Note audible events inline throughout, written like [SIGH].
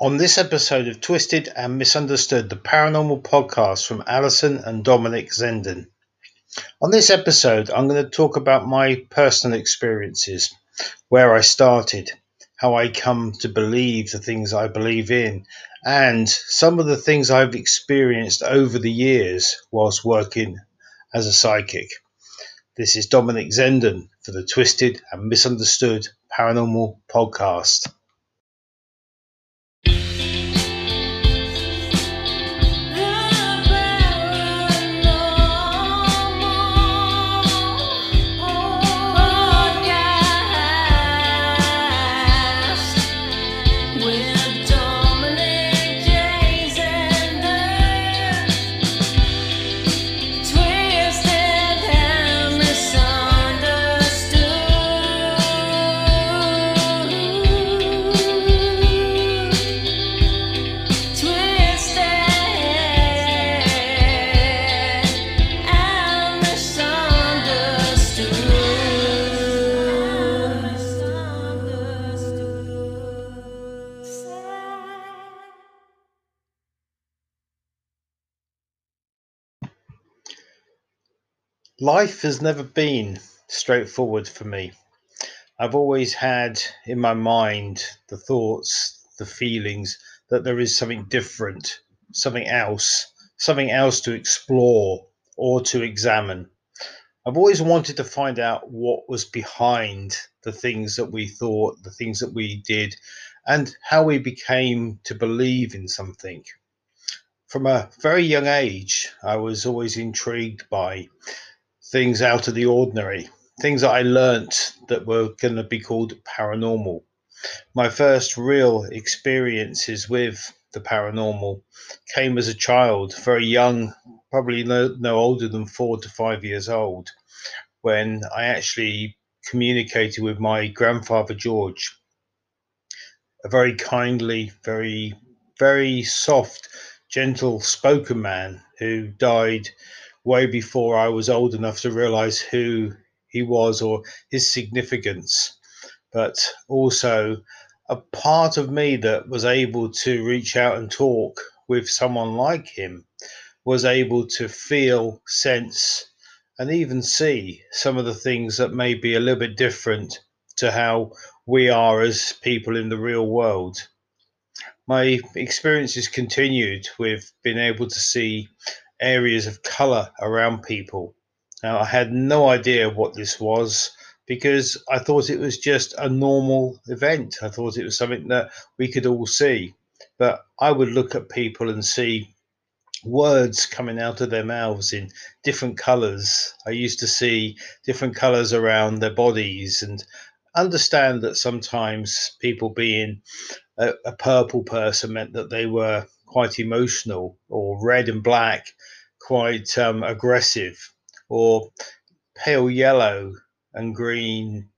On this episode of Twisted and Misunderstood, the paranormal podcast from Alison and Dominic Zenden. On this episode, I'm going to talk about my personal experiences, where I started, how I come to believe the things I believe in, and some of the things I've experienced over the years whilst working as a psychic. This is Dominic Zenden for the Twisted and Misunderstood Paranormal Podcast. Life has never been straightforward for me. I've always had in my mind the thoughts, the feelings that there is something different, something else, something else to explore or to examine. I've always wanted to find out what was behind the things that we thought, the things that we did, and how we became to believe in something. From a very young age, I was always intrigued by things out of the ordinary, things that I learnt that were going to be called paranormal. My first real experiences with the paranormal came as a child, very young, probably no, no older than four to five years old, when I actually communicated with my grandfather George, a very kindly, very, very soft, gentle spoken man who died way before I was old enough to realize who he was or his significance, but also a part of me that was able to reach out and talk with someone like him was able to feel, sense, and even see some of the things that may be a little bit different to how we are as people in the real world. My experiences continued with being able to see areas of color around people. Now, I had no idea what this was because I thought it was just a normal event. I thought it was something that we could all see. But I would look at people and see words coming out of their mouths in different colors. I used to see different colors around their bodies and understand that sometimes people being a, a purple person meant that they were quite emotional, or red and black, quite um, aggressive, or pale yellow and green,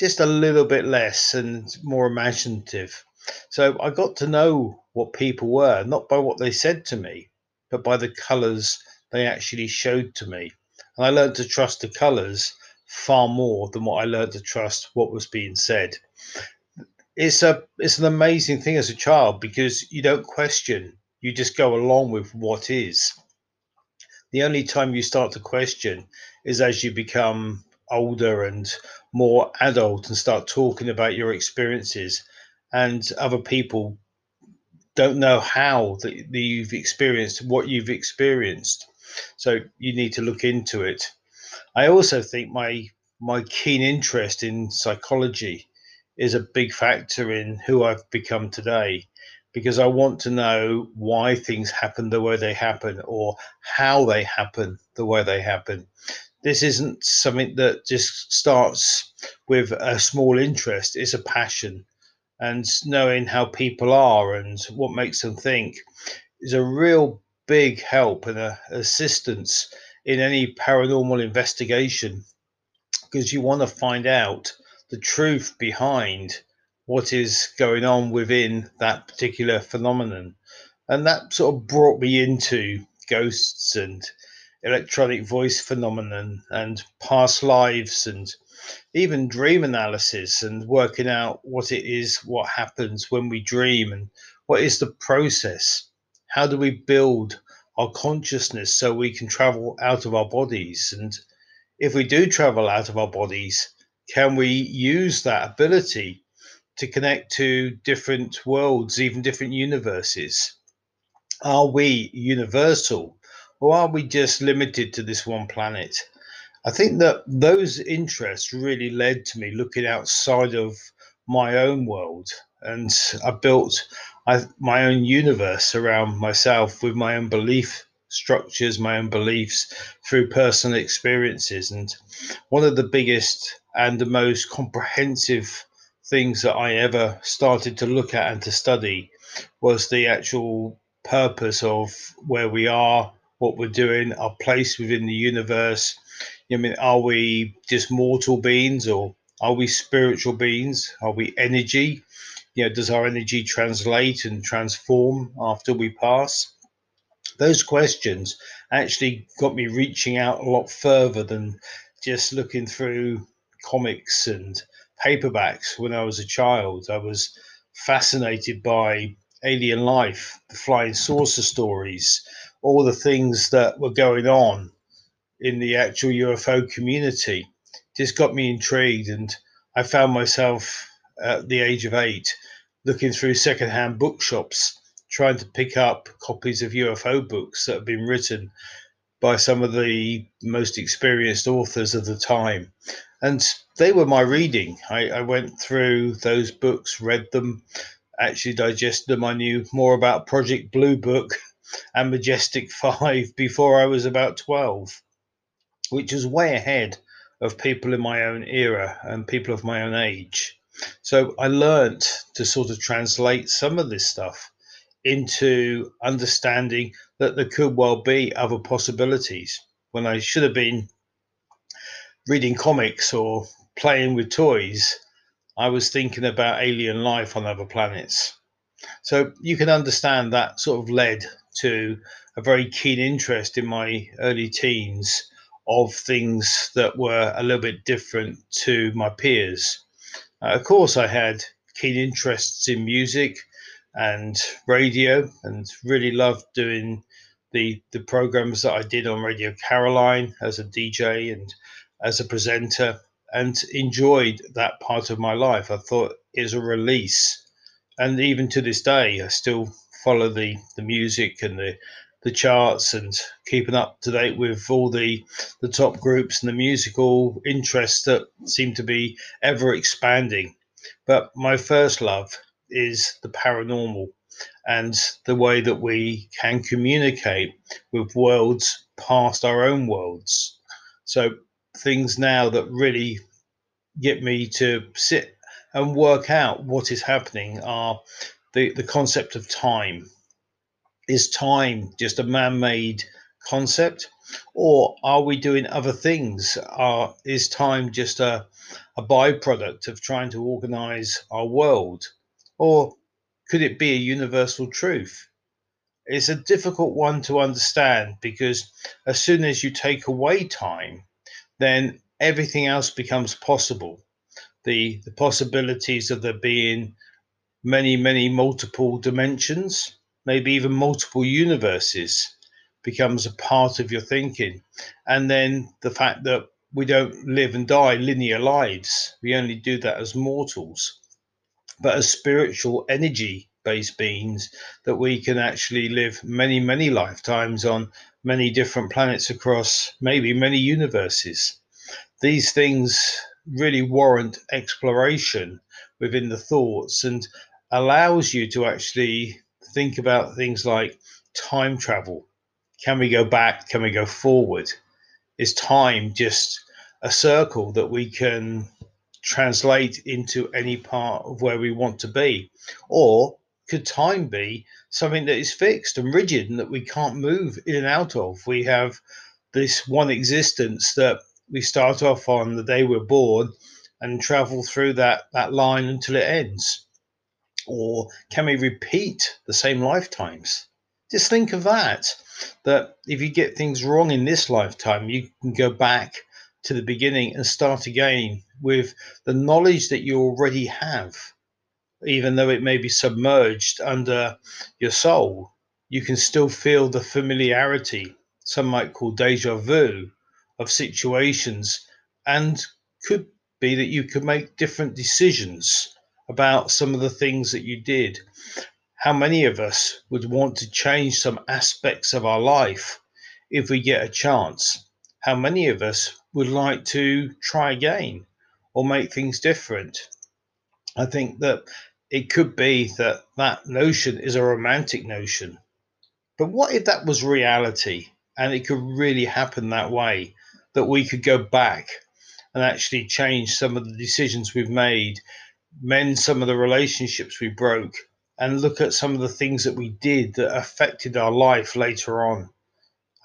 just a little bit less and more imaginative. So I got to know what people were, not by what they said to me, but by the colours they actually showed to me. And I learned to trust the colours far more than what I learned to trust what was being said it's a it's an amazing thing as a child because you don't question. You just go along with what is. The only time you start to question is as you become older and more adult and start talking about your experiences. And other people don't know how that you've experienced what you've experienced. So you need to look into it. I also think my my keen interest in psychology is a big factor in who I've become today because I want to know why things happen the way they happen or how they happen the way they happen. This isn't something that just starts with a small interest, it's a passion. And knowing how people are and what makes them think is a real big help and a assistance in any paranormal investigation because you want to find out the truth behind what is going on within that particular phenomenon. And that sort of brought me into ghosts and electronic voice phenomenon and past lives and even dream analysis and working out what it is, what happens when we dream and what is the process. How do we build our consciousness so we can travel out of our bodies? And if we do travel out of our bodies, can we use that ability to connect to different worlds, even different universes? Are we universal or are we just limited to this one planet? I think that those interests really led to me looking outside of my own world, and I built my own universe around myself with my own belief structures, my own beliefs through personal experiences. And one of the biggest and the most comprehensive things that I ever started to look at and to study was the actual purpose of where we are, what we're doing, our place within the universe. I mean, are we just mortal beings or are we spiritual beings? Are we energy? You know, does our energy translate and transform after we pass? Those questions actually got me reaching out a lot further than just looking through comics and paperbacks when I was a child. I was fascinated by alien life, the flying saucer stories, all the things that were going on in the actual UFO community. Just got me intrigued, and I found myself at the age of eight looking through secondhand bookshops, trying to pick up copies of UFO books that have been written by some of the most experienced authors of the time. And they were my reading. I, I went through those books, read them, actually digested them. I knew more about Project Blue Book [LAUGHS] and Majestic 5 before I was about 12, which was way ahead of people in my own era and people of my own age. So I learned to sort of translate some of this stuff into understanding that there could well be other possibilities when I should have been reading comics or playing with toys. I was thinking about alien life on other planets. So you can understand that sort of led to a very keen interest in my early teens of things that were a little bit different to my peers. Uh, of course, I had keen interests in music and radio and really loved doing the the programs that I did on Radio Caroline as a DJ and as a presenter and enjoyed that part of my life. I thought it was a release. And even to this day I still follow the, the music and the the charts and keeping up to date with all the the top groups and the musical interests that seem to be ever expanding. But my first love is the paranormal and the way that we can communicate with worlds past our own worlds. So, things now that really get me to sit and work out what is happening are the, the concept of time. Is time just a man made concept? Or are we doing other things? Are, is time just a, a byproduct of trying to organize our world? Or could it be a universal truth? It's a difficult one to understand because as soon as you take away time, then everything else becomes possible. The, the possibilities of there being many, many multiple dimensions, maybe even multiple universes, becomes a part of your thinking. And then the fact that we don't live and die linear lives, we only do that as mortals but as spiritual energy based beings that we can actually live many, many lifetimes on many different planets across maybe many universes. These things really warrant exploration within the thoughts and allows you to actually think about things like time travel. Can we go back? Can we go forward? Is time just a circle that we can translate into any part of where we want to be? Or could time be something that is fixed and rigid and that we can't move in and out of? We have this one existence that we start off on the day we're born and travel through that, that line until it ends? Or can we repeat the same lifetimes? Just think of that. That if you get things wrong in this lifetime, you can go back to the beginning and start again with the knowledge that you already have, even though it may be submerged under your soul. You can still feel the familiarity, some might call deja vu, of situations, and could be that you could make different decisions about some of the things that you did. How many of us would want to change some aspects of our life if we get a chance? How many of us would like to try again or make things different? I think that it could be that that notion is a romantic notion. But what if that was reality and it could really happen that way? That we could go back and actually change some of the decisions we've made, mend some of the relationships we broke, and look at some of the things that we did that affected our life later on.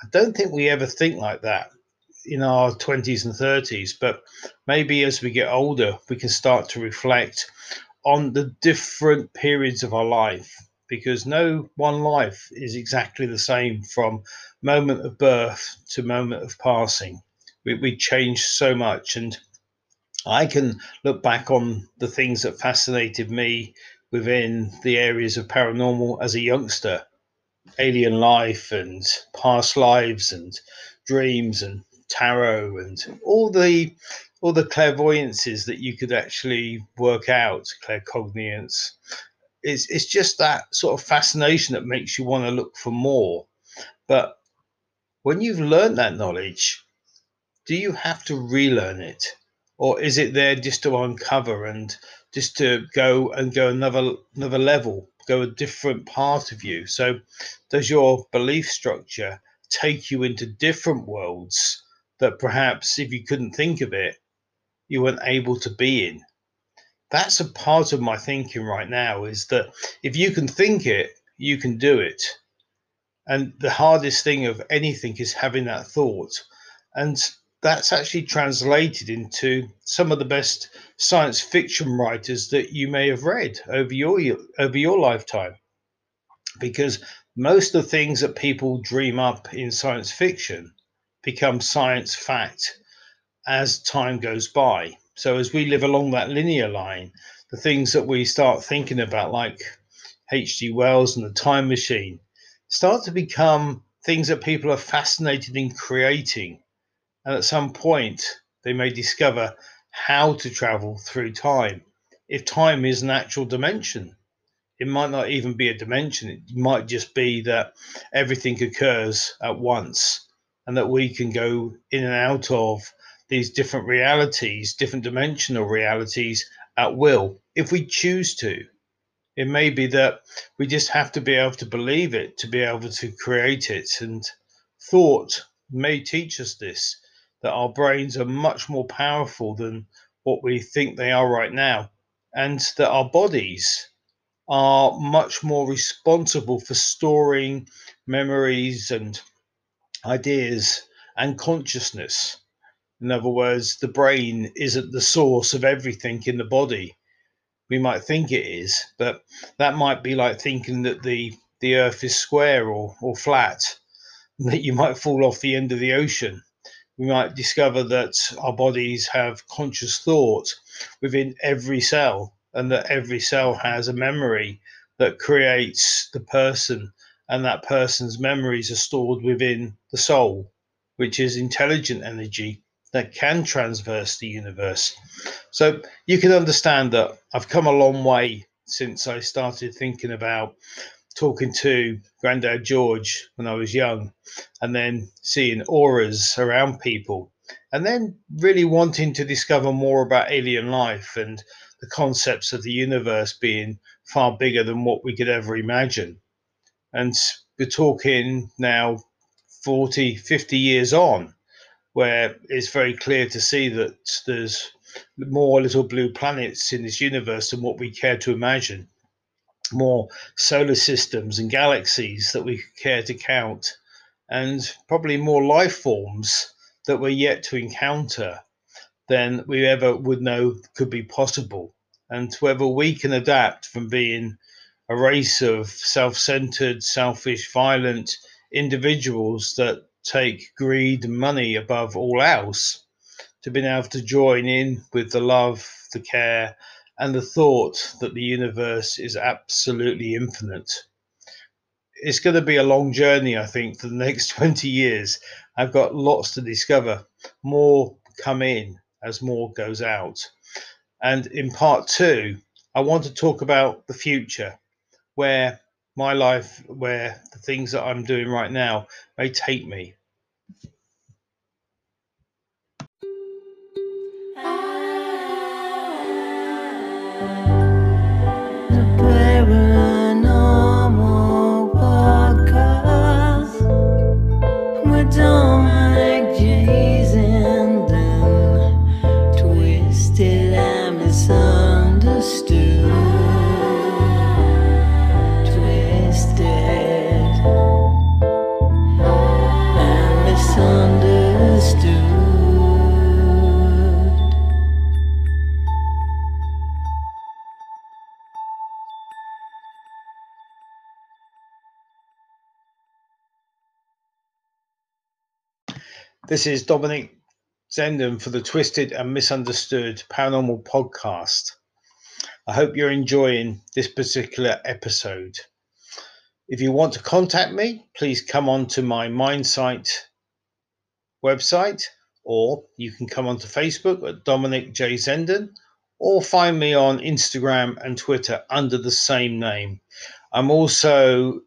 I don't think we ever think like that in our 20s and 30s, but maybe as we get older, we can start to reflect on the different periods of our life because no one life is exactly the same from moment of birth to moment of passing. We, we change so much and I can look back on the things that fascinated me within the areas of paranormal as a youngster alien life and past lives and dreams and tarot and all the all the clairvoyances that you could actually work out claircognizance it's, it's just that sort of fascination that makes you want to look for more but when you've learned that knowledge do you have to relearn it or is it there just to uncover and just to go and go another another level, go a different part of you? So, does your belief structure take you into different worlds that perhaps, if you couldn't think of it, you weren't able to be in? That's a part of my thinking right now. Is that if you can think it, you can do it. And the hardest thing of anything is having that thought. And that's actually translated into some of the best science fiction writers that you may have read over your over your lifetime because most of the things that people dream up in science fiction become science fact as time goes by. So as we live along that linear line the things that we start thinking about like hg wells and the time machine start to become things that people are fascinated in creating. And at some point they may discover how to travel through time. If time is an actual dimension, it might not even be a dimension, it might just be that everything occurs at once and that we can go in and out of these different realities, different dimensional realities at will, if we choose to. It may be that we just have to be able to believe it to be able to create it. And thought may teach us this that our brains are much more powerful than what we think they are right now, and that our bodies are much more responsible for storing memories and ideas and consciousness. In other words, the brain isn't the source of everything in the body. We might think it is, but that might be like thinking that the, the earth is square or, or flat, [LAUGHS] that you might fall off the end of the ocean we might discover that our bodies have conscious thought within every cell and that every cell has a memory that creates the person and that person's memories are stored within the soul which is intelligent energy that can transverse the universe so you can understand that i've come a long way since i started thinking about talking to Grandad George when I was young, and then seeing auras around people, and then really wanting to discover more about alien life and the concepts of the universe being far bigger than what we could ever imagine. And we're talking now 40, 50 years on, where it's very clear to see that there's more little blue planets in this universe than what we care to imagine more solar systems and galaxies that we care to count, and probably more life forms that we're yet to encounter than we ever would know could be possible. And whether we can adapt from being a race of self centered, selfish, violent individuals that take greed money above all else to being able to join in with the love, the care, and the thought that the universe is absolutely infinite. It's going to be a long journey, I think, for the next [LAUGHS] 20 years. I've got lots to discover. More come in as more goes out. And in part two, I want to talk about the future, where my life, where the things that I'm doing right now may take me. This is Dominic Zenden for the Twisted and Misunderstood Paranormal Podcast. I hope you're enjoying this particular episode. If you want to contact me, please come on to my Mindsight website, or you can come onto Facebook at Dominic J. Zenden, or find me on Instagram and Twitter under the same name. I'm also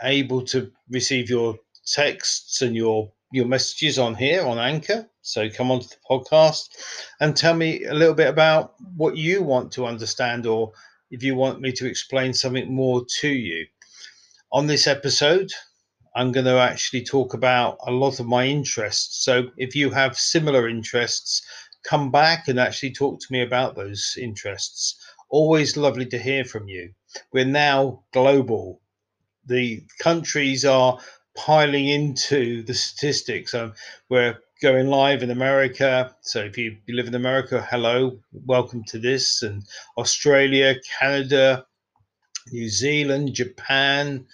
able to receive your texts and your your messages on here on Anchor. So come onto the podcast and tell me a little bit about what you want to understand or if you want me to explain something more to you. On this episode, I'm going to actually talk about a lot of my interests. So if you have similar interests, come back and actually talk to me about those interests. Always lovely to hear from you. We're now global. The countries are piling into the statistics. Um, we're going live in America. So if you, you live in America, hello, welcome to this. And Australia, Canada, New Zealand, Japan,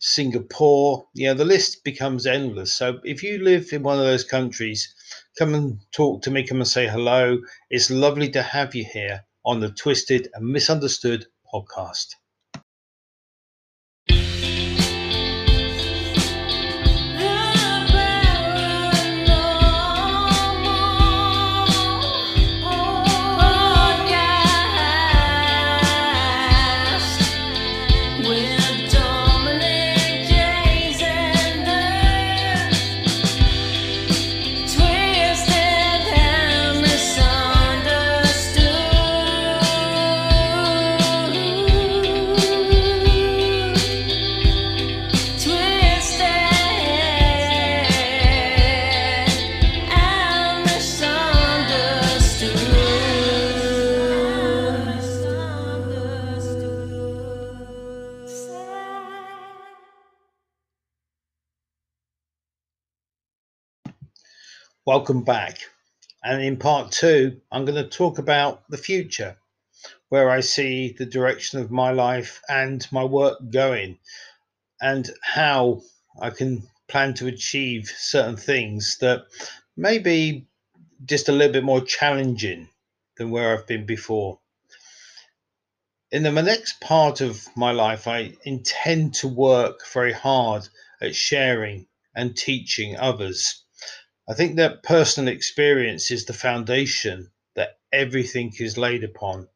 Singapore. Yeah, the list becomes endless. So if you live in one of those countries, come and talk to me, come and say hello. It's lovely to have you here on the Twisted and Misunderstood podcast. Welcome back. And in part two, I'm going to talk about the future, where I see the direction of my life and my work going, and how I can plan to achieve certain things that may be just a little bit more challenging than where I've been before. In the next part of my life, I intend to work very hard at sharing and teaching others I think that personal experience is the foundation that everything is laid upon.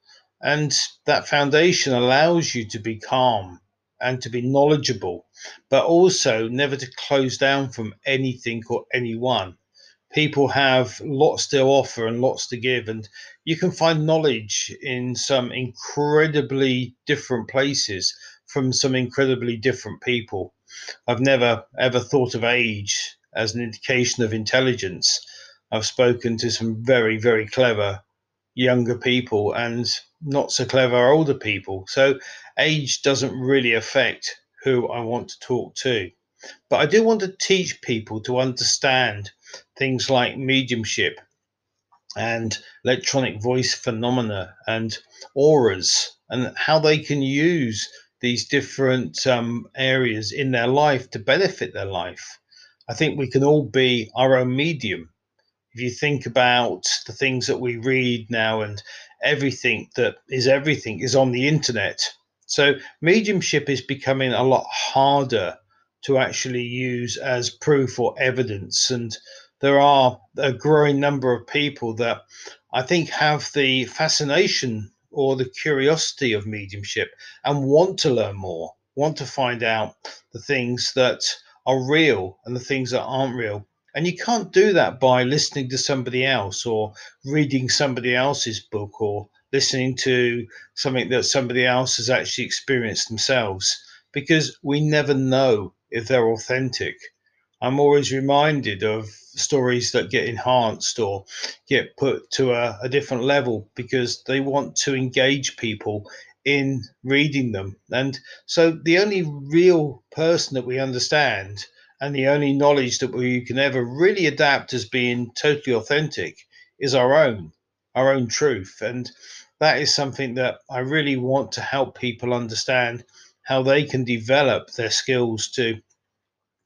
And that foundation allows you to be calm and to be knowledgeable, but also never to close down from anything or anyone. People have lots to offer and lots to give, and you can find knowledge in some incredibly different places from some incredibly different people. I've never ever thought of age as an indication of intelligence. I've spoken to some very, very clever younger people and not so clever older people. So age doesn't really affect who I want to talk to. But I do want to teach people to understand things like mediumship and electronic voice phenomena and auras and how they can use these different um, areas in their life to benefit their life. I think we can all be our own medium. If you think about the things that we read now and everything that is everything is on the internet. So mediumship is becoming a lot harder to actually use as proof or evidence. And there are a growing number of people that I think have the fascination or the curiosity of mediumship and want to learn more, want to find out the things that are real and the things that aren't real. And you can't do that by listening to somebody else or reading somebody else's book or listening to something that somebody else has actually experienced themselves because we never know if they're authentic. I'm always reminded of stories that get enhanced or get put to a, a, different level because they want to engage people in reading them. And so the only real person that we understand and the only knowledge that we can ever really adapt as being totally authentic is our own, our own truth. And that is something that I really want to help people understand how they can develop their skills to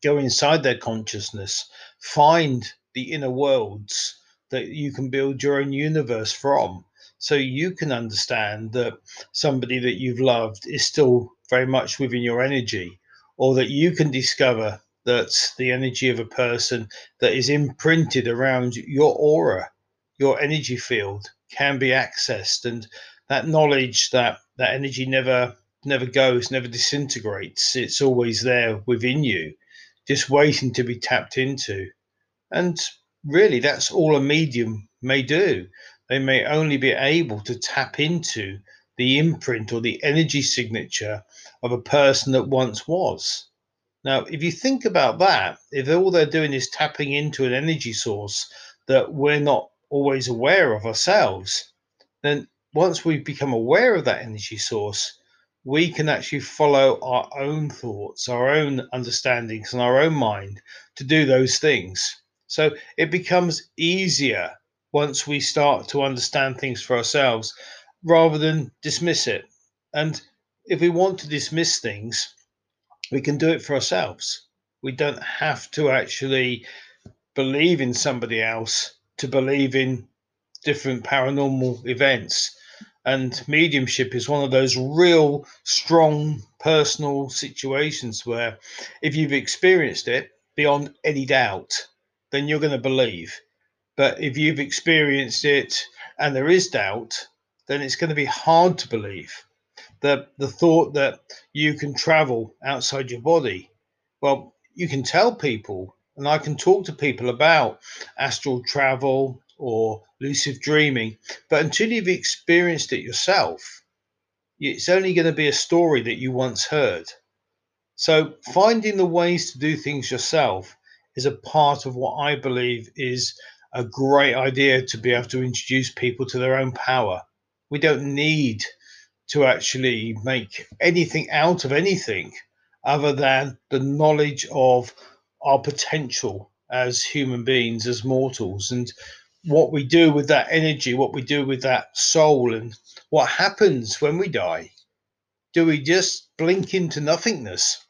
go inside their consciousness, find the inner worlds that you can build your own universe from. So you can understand that somebody that you've loved is still very much within your energy, or that you can discover that the energy of a person that is imprinted around your aura, your energy field, can be accessed. And that knowledge that that energy never never goes, never disintegrates. It's always there within you just waiting to be tapped into. And really, that's all a medium may do. They may only be able to tap into the imprint or the energy signature of a person that once was. Now, if you think about that, if all they're doing is tapping into an energy source that we're not always aware of ourselves, then once we become aware of that energy source, we can actually follow our own thoughts, our own understandings, and our own mind to do those things. So it becomes easier once we start to understand things for ourselves rather than dismiss it. And if we want to dismiss things, we can do it for ourselves. We don't have to actually believe in somebody else to believe in different paranormal events. And mediumship is one of those real strong personal situations where if you've experienced it beyond any doubt, then you're going to believe. But if you've experienced it and there is doubt, then it's going to be hard to believe. The, the thought that you can travel outside your body, well, you can tell people, and I can talk to people about astral travel, or lucid dreaming. But until you've experienced it yourself, it's only going to be a story that you once heard. So, finding the ways to do things yourself is a part of what I believe is a great idea to be able to introduce people to their own power. We don't need to actually make anything out of anything other than the knowledge of our potential as human beings, as mortals. And what we do with that energy, what we do with that soul, and what happens when we die. Do we just blink into nothingness?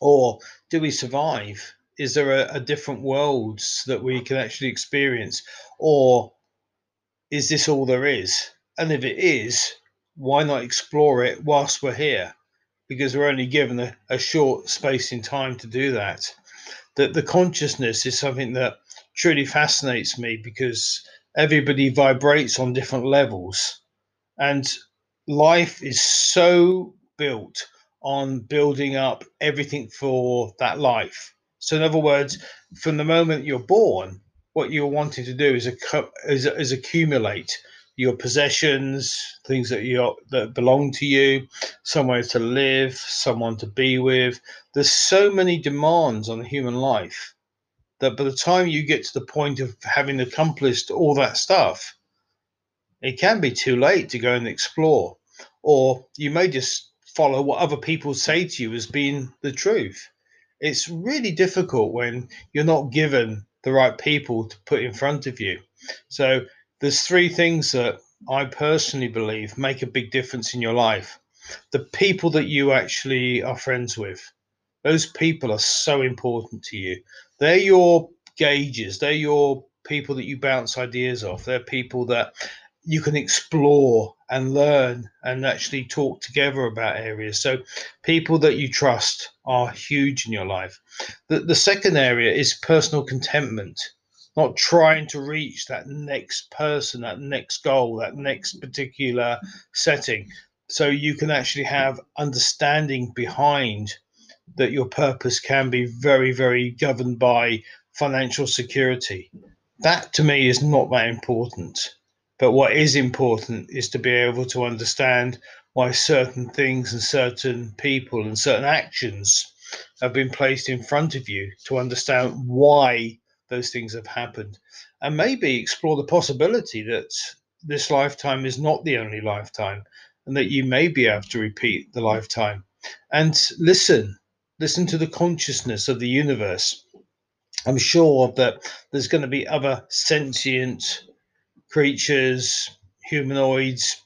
Or do we survive? Is there a, a different worlds that we can actually experience? Or is this all there is? And if it is, why not explore it whilst we're here? Because we're only given a, a short space in time to do that. That the consciousness is something that truly fascinates me because everybody vibrates on different levels and life is so built on building up everything for that life so in other words from the moment you're born what you're wanting to do is, is, is accumulate your possessions things that you that belong to you somewhere to live someone to be with there's so many demands on human life that by the time you get to the point of having accomplished all that stuff, it can be too late to go and explore. Or you may just follow what other people say to you as being the truth. It's really difficult when you're not given the right people to put in front of you. So there's three things that I personally believe make a big difference in your life. the people that you actually are friends with. Those people are so important to you. They're your gauges, they're your people that you bounce ideas off. They're people that you can explore and learn and actually talk together about areas. So, people that you trust are huge in your life. The, the second area is personal contentment, not trying to reach that next person, that next goal, that next particular setting. So, you can actually have understanding behind that your purpose can be very, very governed by financial security. That to me is not that important but what is important is to be able to understand why certain things and certain people and certain actions have been placed in front of you to understand why those things have happened. And maybe explore the possibility that this lifetime is not the only lifetime and that you may be able to repeat the lifetime. And listen, listen to the consciousness of the universe. I'm sure that there's going to be other sentient creatures, humanoids,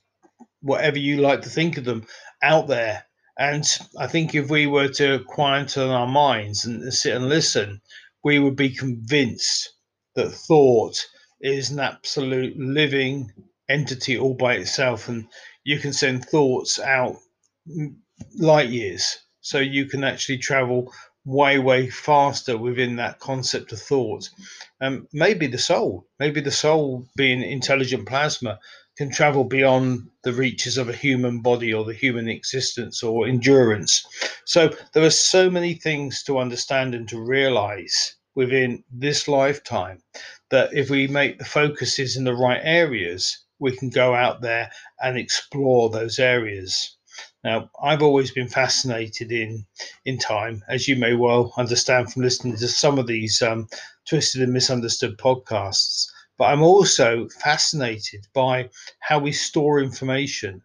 whatever you like to think of them, out there. And I think if we were to quieten our minds and sit and listen, we would be convinced that thought is an absolute living entity all by itself. And you can send thoughts out light years. So you can actually travel way, way faster within that concept of thought. Um, maybe the soul, maybe the soul being intelligent plasma can travel beyond the reaches of a human body or the human existence or endurance. So there are so many things to understand and to realize within this lifetime that if we make the focuses in the right areas, we can go out there and explore those areas. Now, I've always been fascinated in in time, as you may well understand from listening to some of these um, twisted and misunderstood podcasts. But I'm also fascinated by how we store information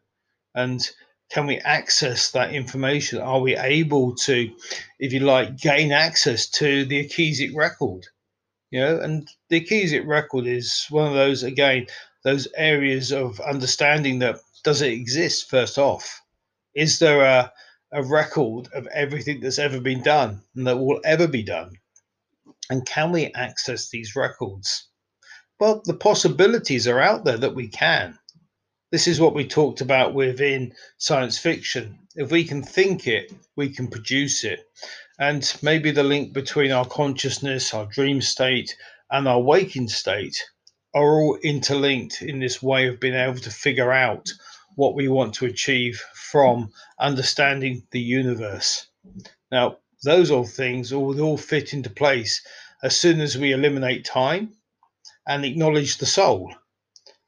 and can we access that information? Are we able to, if you like, gain access to the Akashic record? You know, and the Akashic record is one of those again, those areas of understanding that does it exist first off is there a, a record of everything that's ever been done and that will ever be done? And can we access these records? Well, the possibilities are out there that we can. This is what we talked about within science fiction. If we can think it, we can produce it. And maybe the link between our consciousness, our dream state, and our waking state are all interlinked in this way of being able to figure out what we want to achieve from understanding the universe. Now, those all things all, all fit into place as soon as we eliminate time and acknowledge the soul.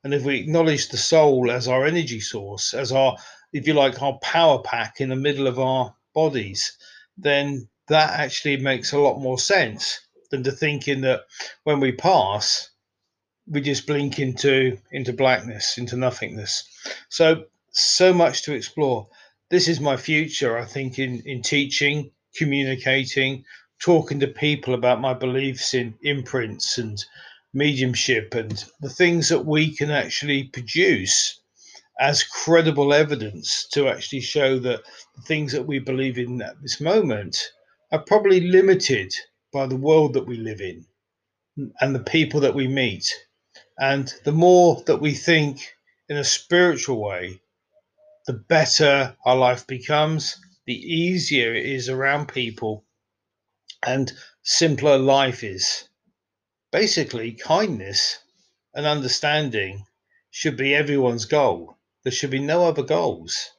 And if we acknowledge the soul as our energy source, as our, if you like, our power pack in the middle of our bodies, then that actually makes a lot more sense than to thinking that when we pass, we just blink into into blackness, into nothingness. So so much to explore. This is my future, I think, in in teaching, communicating, talking to people about my beliefs in imprints and mediumship and the things that we can actually produce as credible evidence to actually show that the things that we believe in at this moment are probably limited by the world that we live in and the people that we meet and the more that we think in a spiritual way, the better our life becomes, the easier it is around people, and simpler life is. Basically, kindness and understanding should be everyone's goal. There should be no other goals.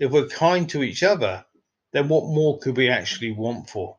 If we're kind to each other, then what more could we actually want for?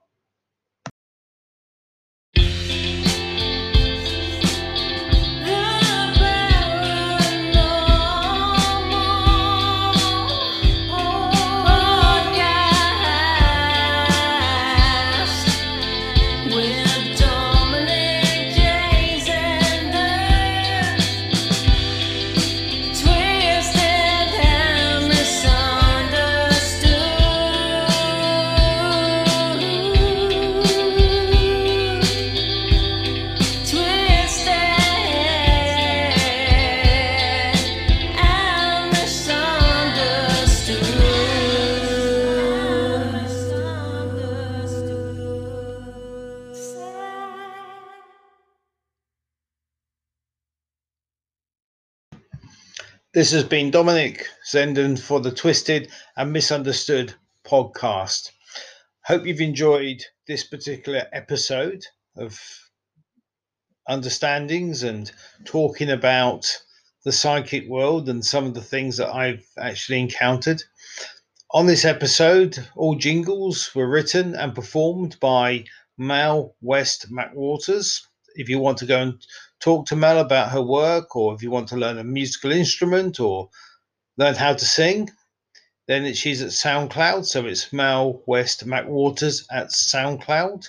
This has been Dominic Zenden for the Twisted and Misunderstood podcast. Hope you've enjoyed this particular episode of understandings and talking about the psychic world and some of the things that I've actually encountered. On this episode, all jingles were written and performed by Mal West McWaters. If you want to go and talk to Mel about her work, or if you want to learn a musical instrument or learn how to sing, then she's at SoundCloud. So it's Mel West McWaters at SoundCloud.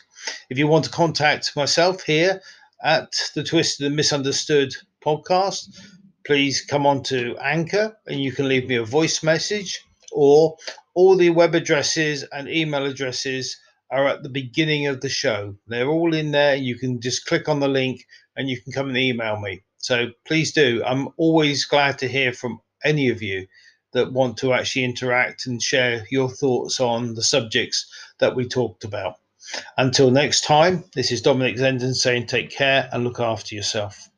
If you want to contact myself here at the Twisted and Misunderstood podcast, please come on to Anchor and you can leave me a voice message or all the web addresses and email addresses are at the beginning of the show. They're all in there. You can just click on the link and you can come and email me. So please do. I'm always glad to hear from any of you that want to actually interact and share your thoughts on the subjects that we talked about. Until next time, this is Dominic Zenden saying take care and look after yourself.